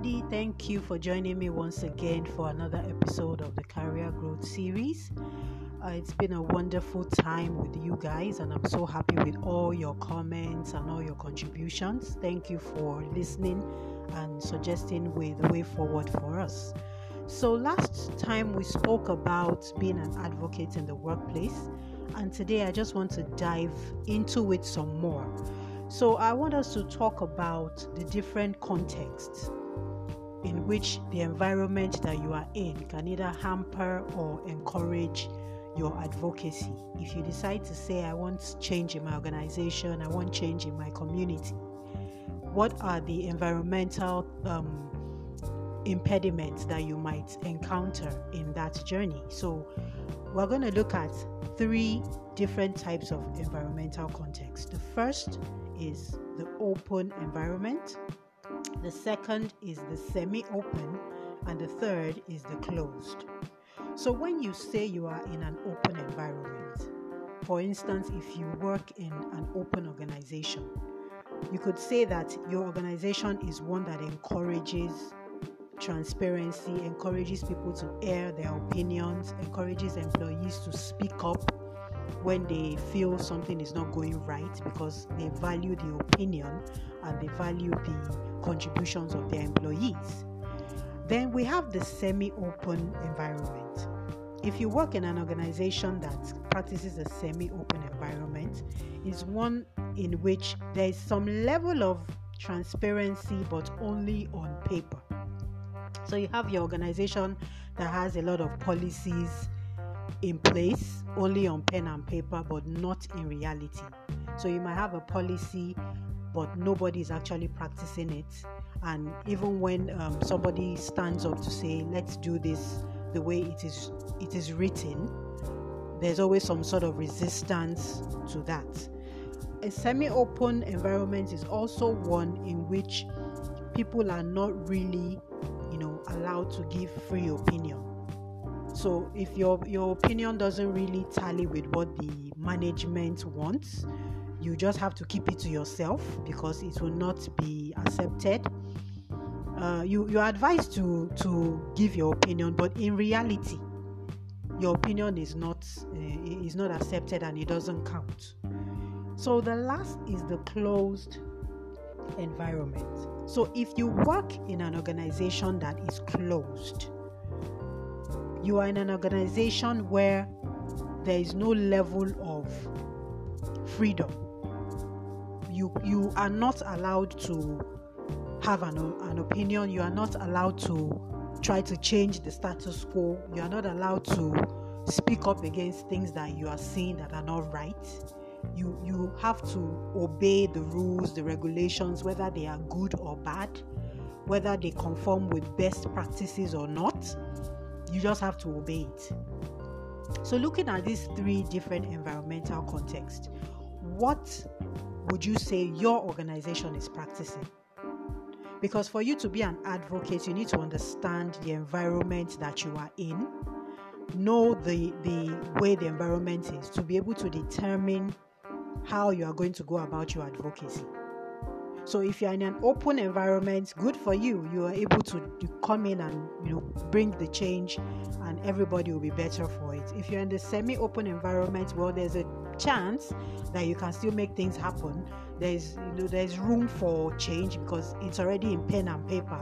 everybody. Thank you for joining me once again for another episode of the Career Growth Series. Uh, it's been a wonderful time with you guys, and I'm so happy with all your comments and all your contributions. Thank you for listening and suggesting way, the way forward for us. So, last time we spoke about being an advocate in the workplace, and today I just want to dive into it some more. So, I want us to talk about the different contexts in which the environment that you are in can either hamper or encourage your advocacy. If you decide to say, I want change in my organization, I want change in my community, what are the environmental um, impediments that you might encounter in that journey? So, we're going to look at three different types of environmental context. The first is the open environment, the second is the semi open, and the third is the closed. So, when you say you are in an open environment, for instance, if you work in an open organization, you could say that your organization is one that encourages transparency, encourages people to air their opinions, encourages employees to speak up when they feel something is not going right because they value the opinion and they value the contributions of their employees. Then we have the semi open environment. If you work in an organization that practices a semi open environment, is one in which there is some level of transparency but only on paper. So you have your organization that has a lot of policies in place only on pen and paper but not in reality. So you might have a policy but nobody is actually practicing it. And even when um, somebody stands up to say, "Let's do this the way it is it is written," there's always some sort of resistance to that. A semi-open environment is also one in which people are not really, you know, allowed to give free opinion. So if your your opinion doesn't really tally with what the management wants, you just have to keep it to yourself because it will not be accepted. Uh, you you are advised to to give your opinion, but in reality, your opinion is not uh, is not accepted and it doesn't count. So the last is the closed environment. So if you work in an organization that is closed, you are in an organization where there is no level of freedom you you are not allowed to have an, an opinion. You are not allowed to try to change the status quo. You are not allowed to speak up against things that you are seeing that are not right. You you have to obey the rules the regulations whether they are good or bad whether they conform with best practices or not. You just have to obey it. So looking at these three different environmental contexts what would you say your organization is practicing? Because for you to be an advocate, you need to understand the environment that you are in, know the, the way the environment is to be able to determine how you are going to go about your advocacy. So if you're in an open environment, good for you. You are able to, to come in and you know bring the change, and everybody will be better for it. If you're in the semi-open environment, well, there's a chance that you can still make things happen. There's you know there's room for change because it's already in pen and paper.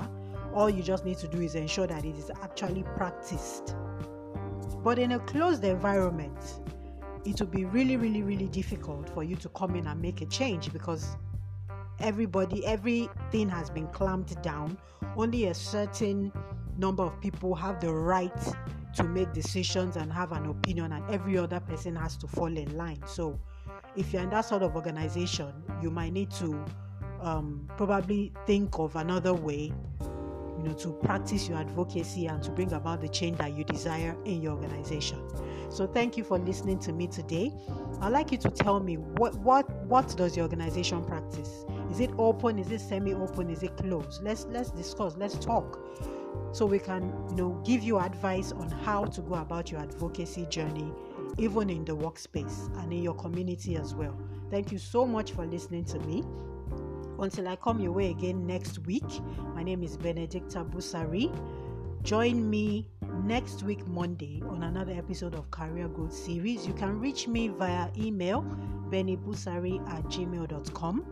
All you just need to do is ensure that it is actually practiced. But in a closed environment, it will be really, really, really difficult for you to come in and make a change because everybody, everything has been clamped down. Only a certain number of people have the right to make decisions and have an opinion, and every other person has to fall in line. So, if you're in that sort of organization, you might need to um, probably think of another way, you know, to practice your advocacy and to bring about the change that you desire in your organization. So, thank you for listening to me today. I'd like you to tell me what what what does your organization practice? Is it open? Is it semi-open? Is it closed? Let's let's discuss. Let's talk so we can you know give you advice on how to go about your advocacy journey even in the workspace and in your community as well thank you so much for listening to me Until I come your way again next week, my name is Benedicta Busari. Join me next week, Monday, on another episode of Career Growth Series. You can reach me via email, bennybusari at gmail.com.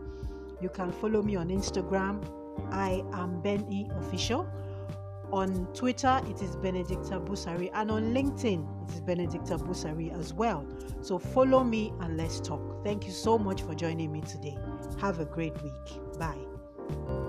You can follow me on Instagram. I am Benny Official. On Twitter, it is Benedicta Busari, and on LinkedIn, it is Benedicta Busari as well. So follow me and let's talk. Thank you so much for joining me today. Have a great week. Bye.